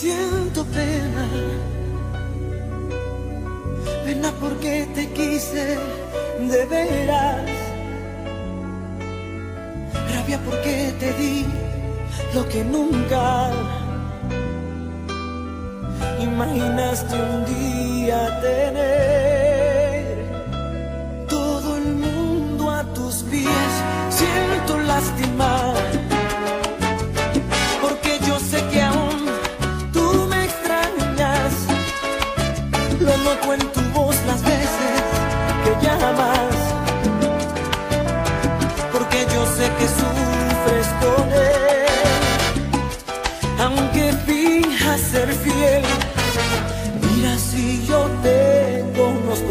Siento pena, pena porque te quise de veras, rabia porque te di lo que nunca imaginaste un día tener. Todo el mundo a tus pies, siento lastimar.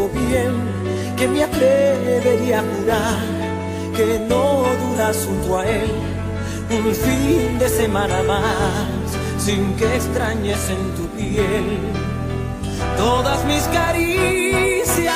Bien, que me atrevería a jurar que no duras junto a él un fin de semana más, sin que extrañes en tu piel todas mis caricias.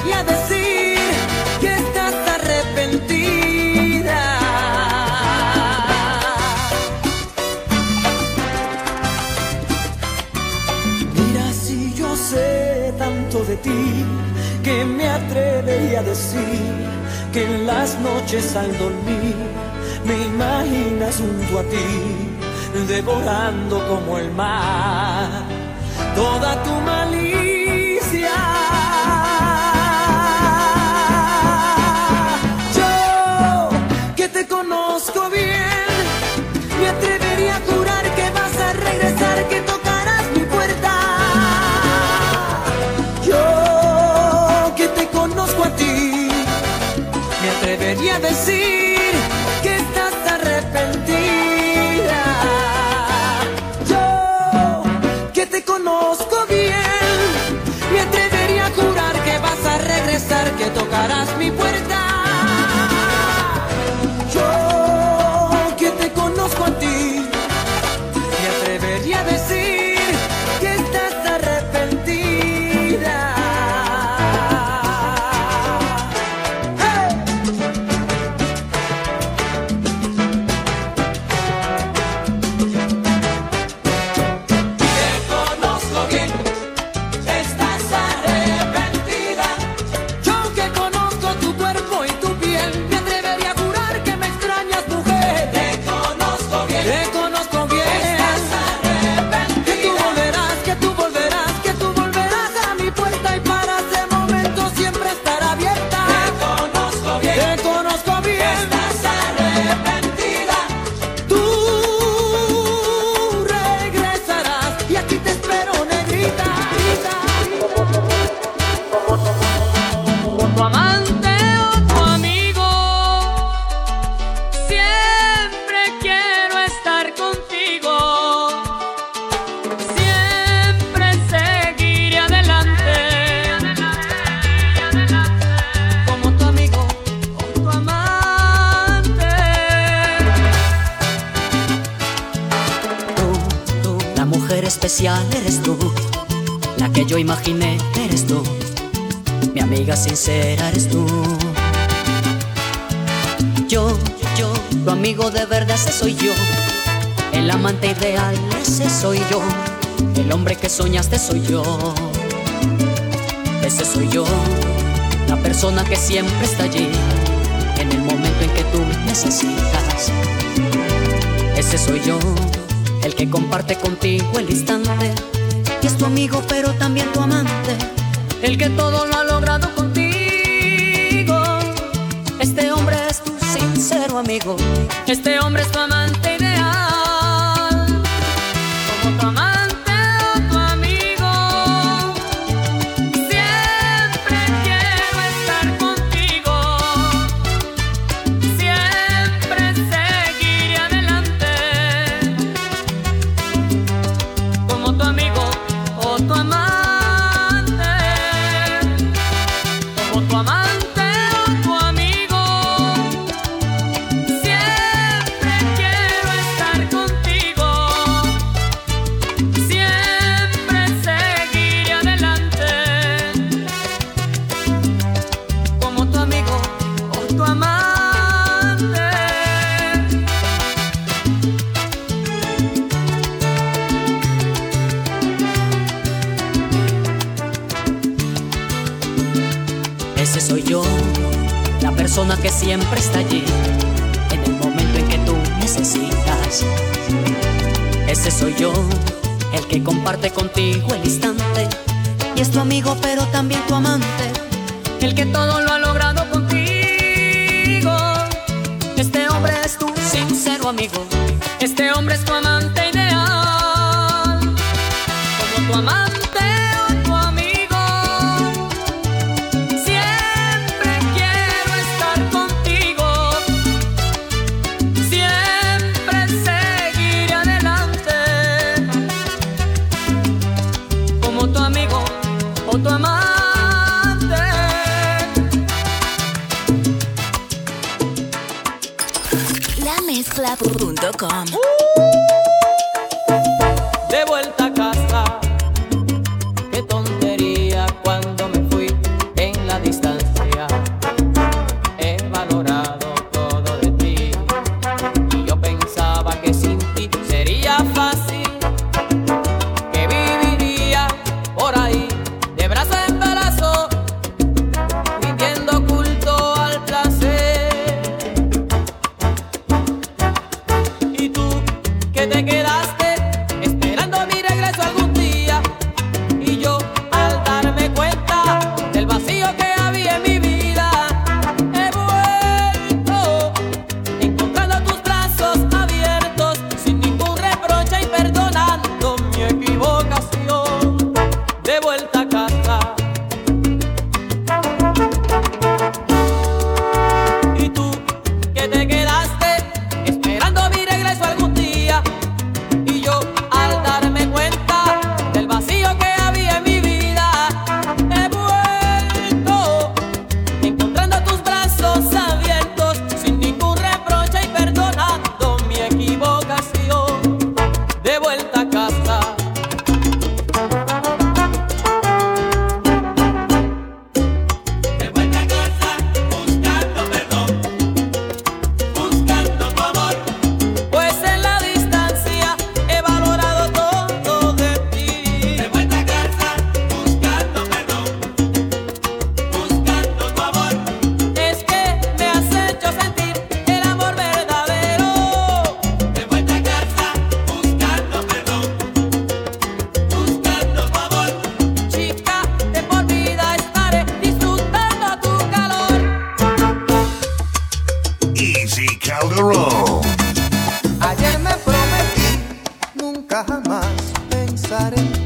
Atrevería a decir que estás arrepentida. Mira si yo sé tanto de ti que me atrevería a decir que en las noches al dormir me imaginas junto a ti, devorando como el mar toda tu. Tocarás mi puerta. Yo eres tú, la que yo imaginé eres tú, mi amiga sincera eres tú. Yo, yo, tu amigo de verdad ese soy yo, el amante ideal ese soy yo, el hombre que soñaste soy yo, ese soy yo, la persona que siempre está allí, en el momento en que tú me necesitas. Ese soy yo, el que comparte contigo el instante. Y es tu amigo, pero también tu amante. El que todo lo ha logrado contigo. Este hombre es tu sincero amigo. Este hombre es tu amante ese soy yo, la persona que siempre está allí, en el momento en que tú necesitas. Ese soy yo, el que comparte contigo el instante, y es tu amigo pero también tu amante, el que todo lo ha logrado contigo. Este hombre es tu sincero amigo, este hombre es tu amante ideal, como tu amante. Come. Ooh. pensar en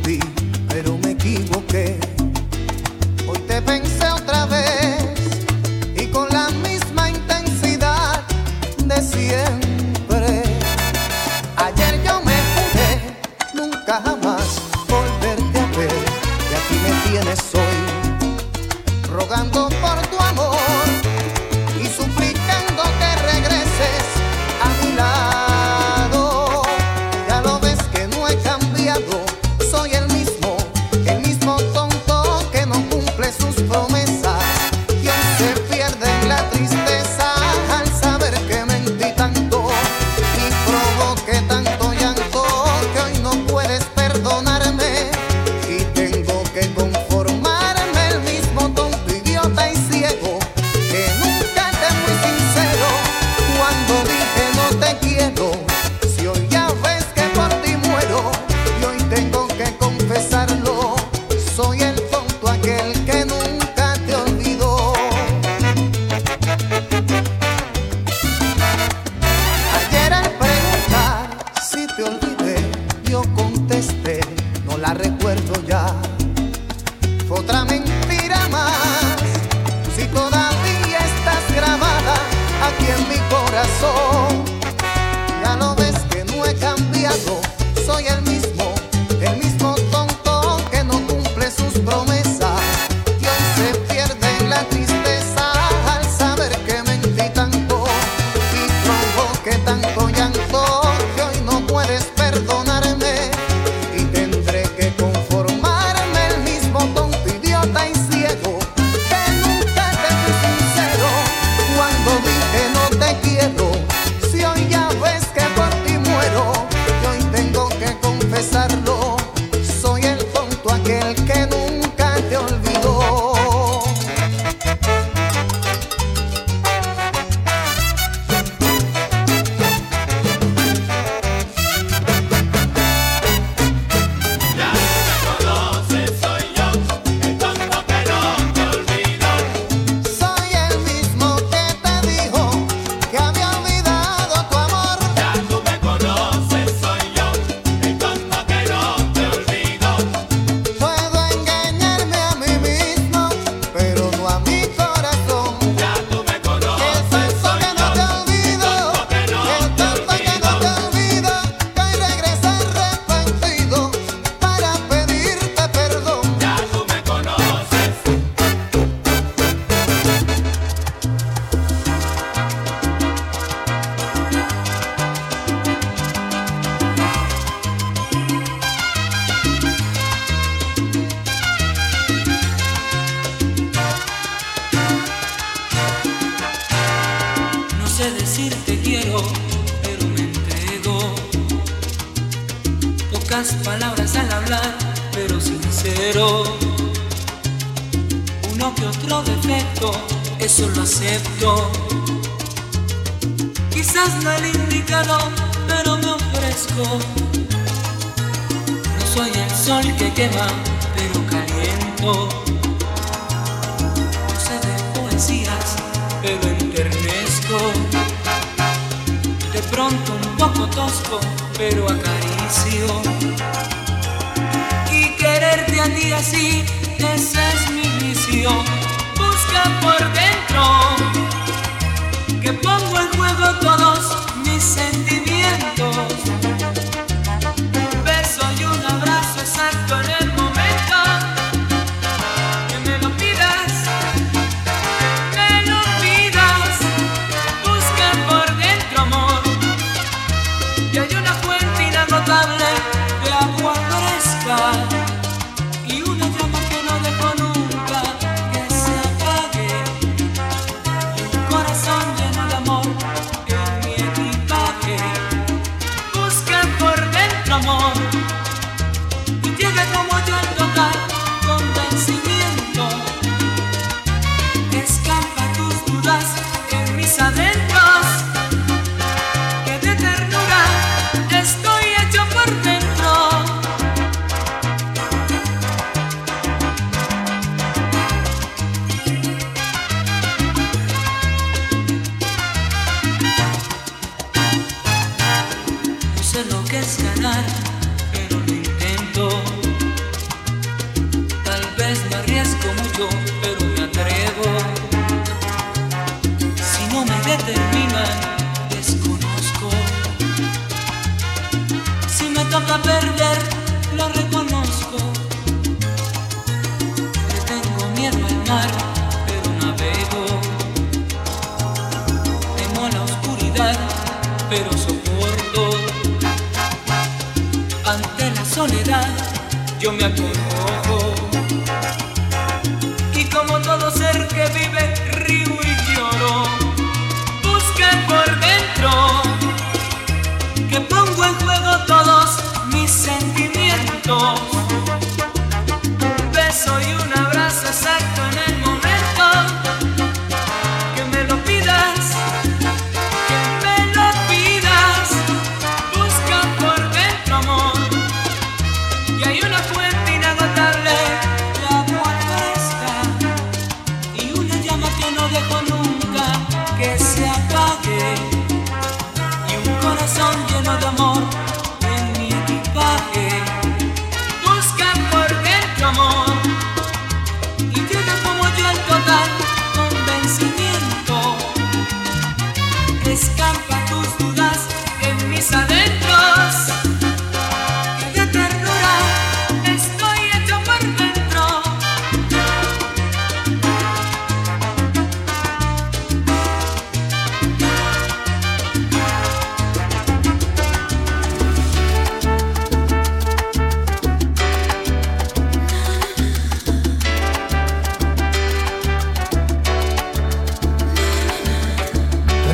palabras al hablar, pero sincero. Uno que otro defecto, eso lo acepto. Quizás no el indicado, pero me ofrezco. No soy el sol que quema, pero caliento. No sé de poesías, pero enternezco. De pronto un poco tosco, pero acaricio tenerte a ti así, esa es mi misión. Busca por dentro. aquí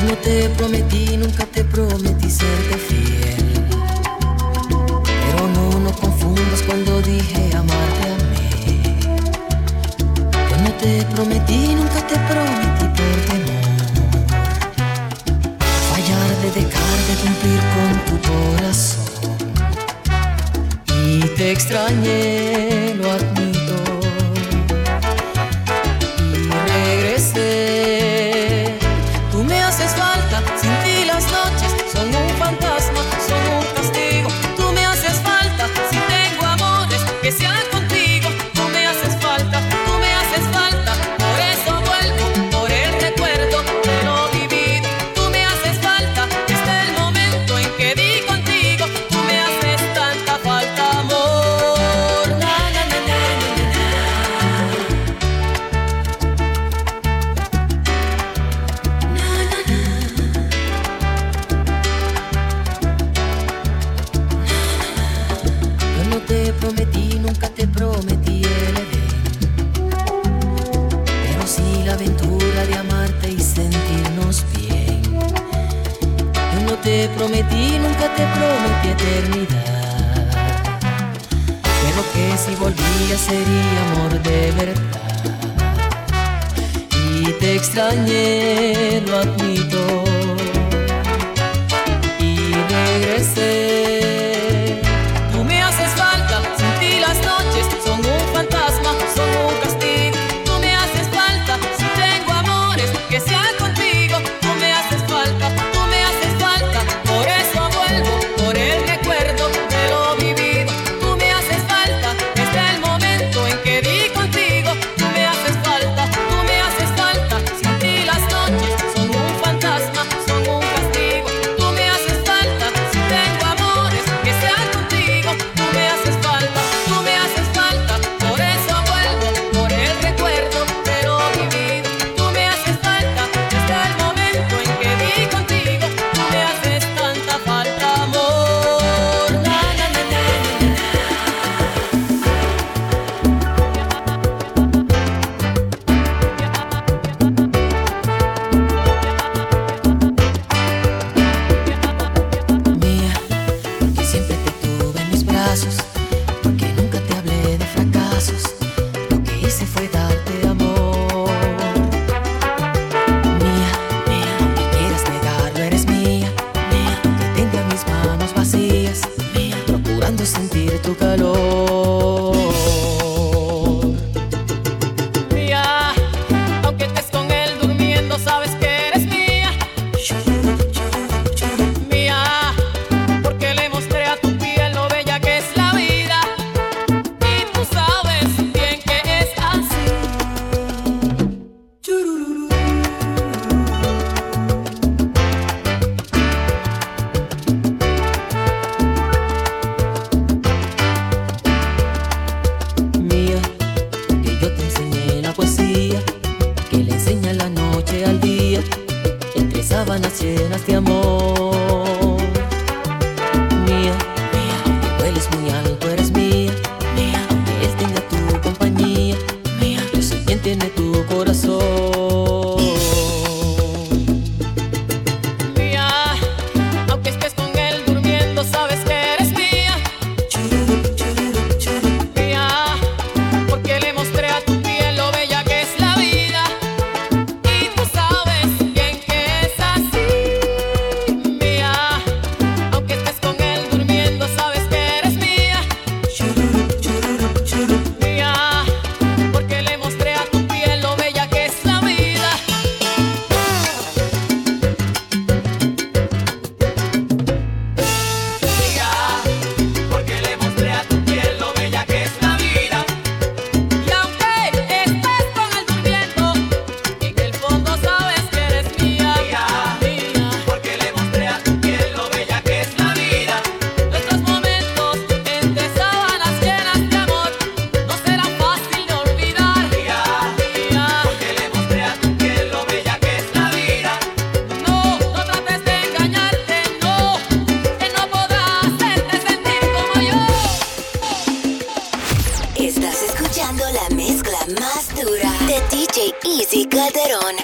Como te prometí, nunca te prometí serte fiel. Pero no nos confundas cuando dije amarte a mí. Como te prometí, nunca te prometí por temor. Fallar de dejar de cumplir con tu corazón. Y te extrañé, lo admito. la mezcla más dura de DJ Easy Calderón.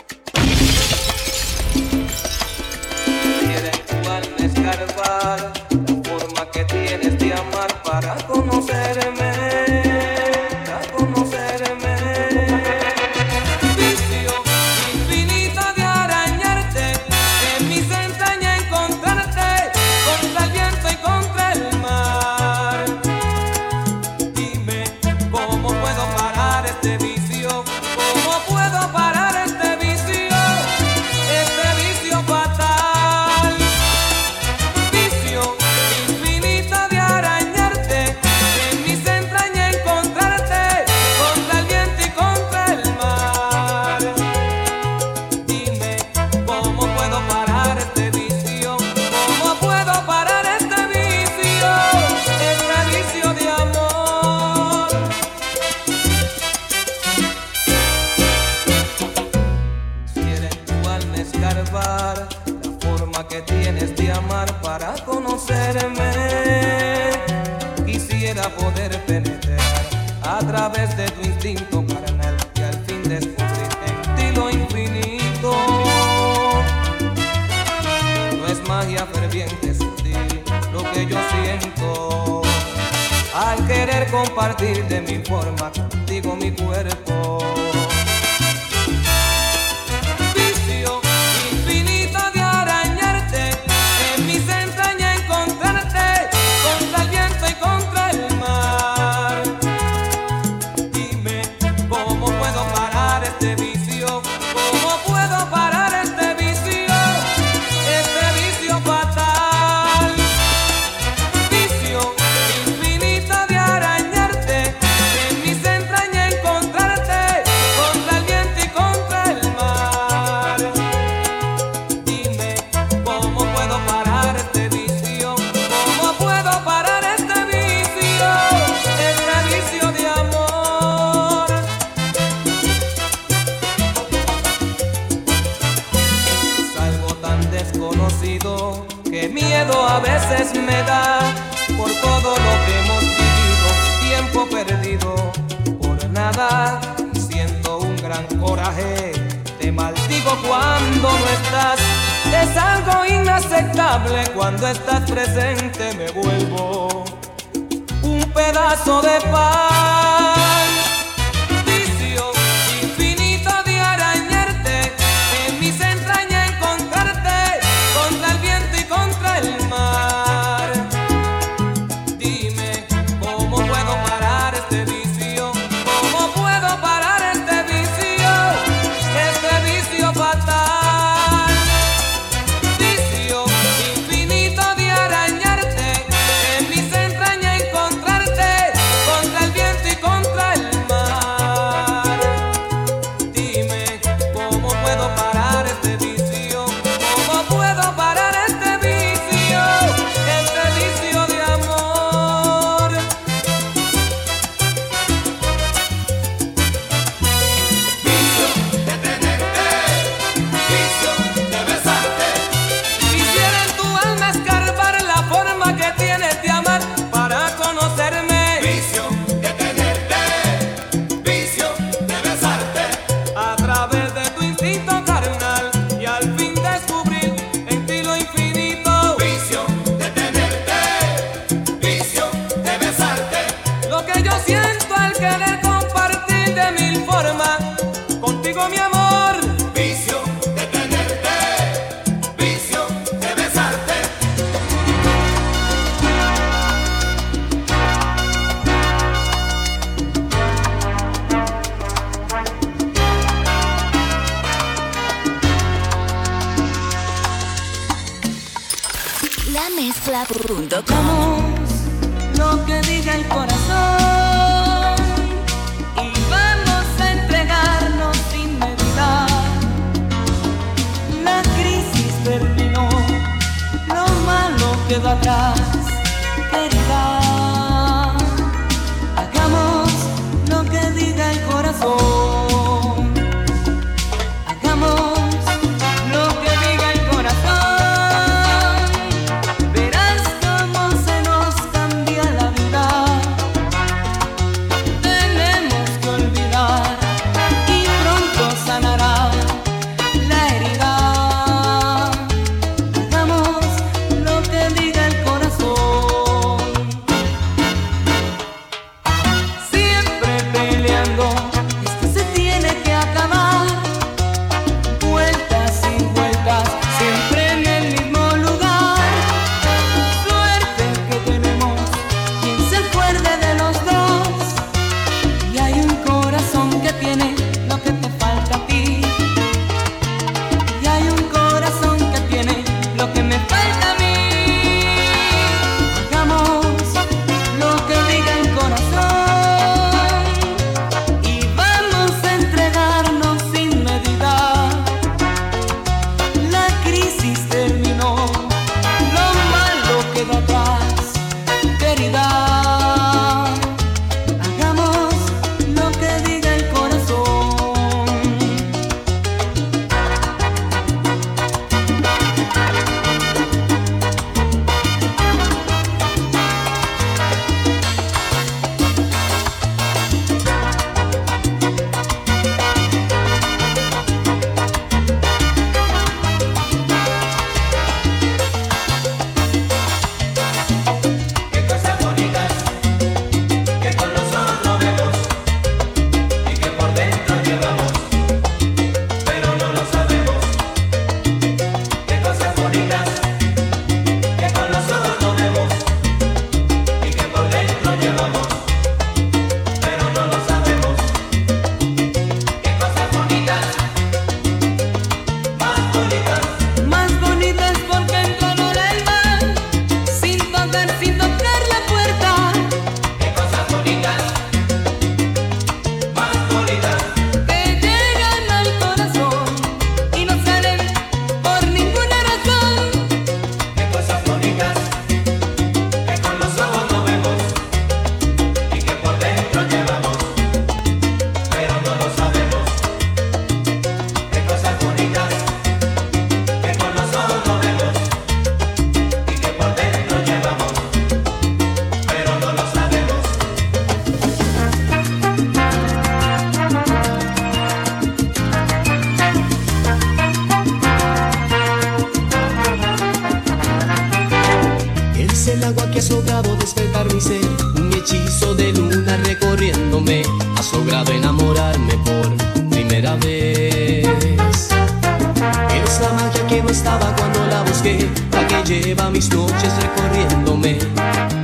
no estaba cuando la busqué, la que lleva mis noches recorriéndome.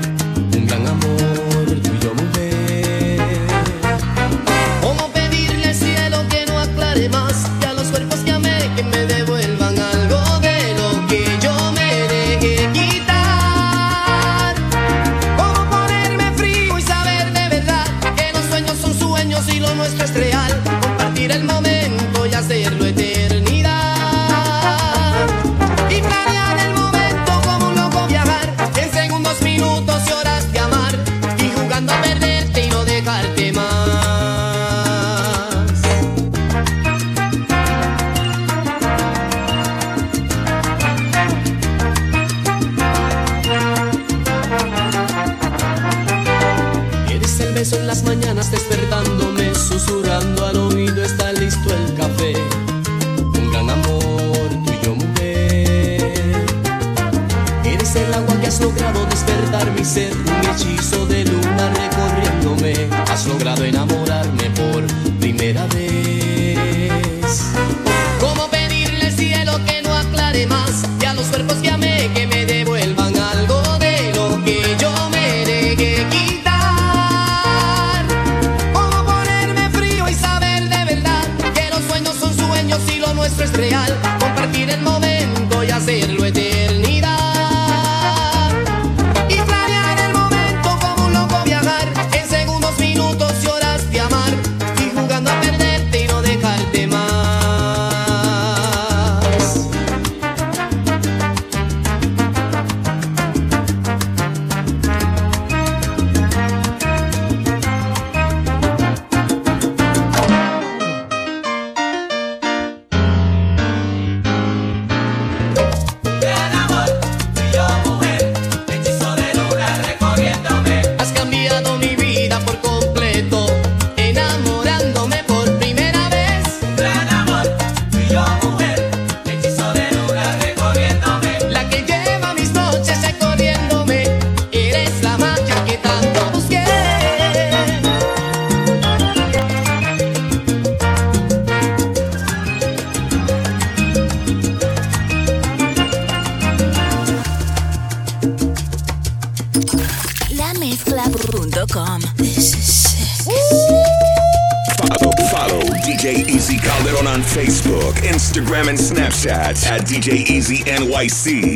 NYC.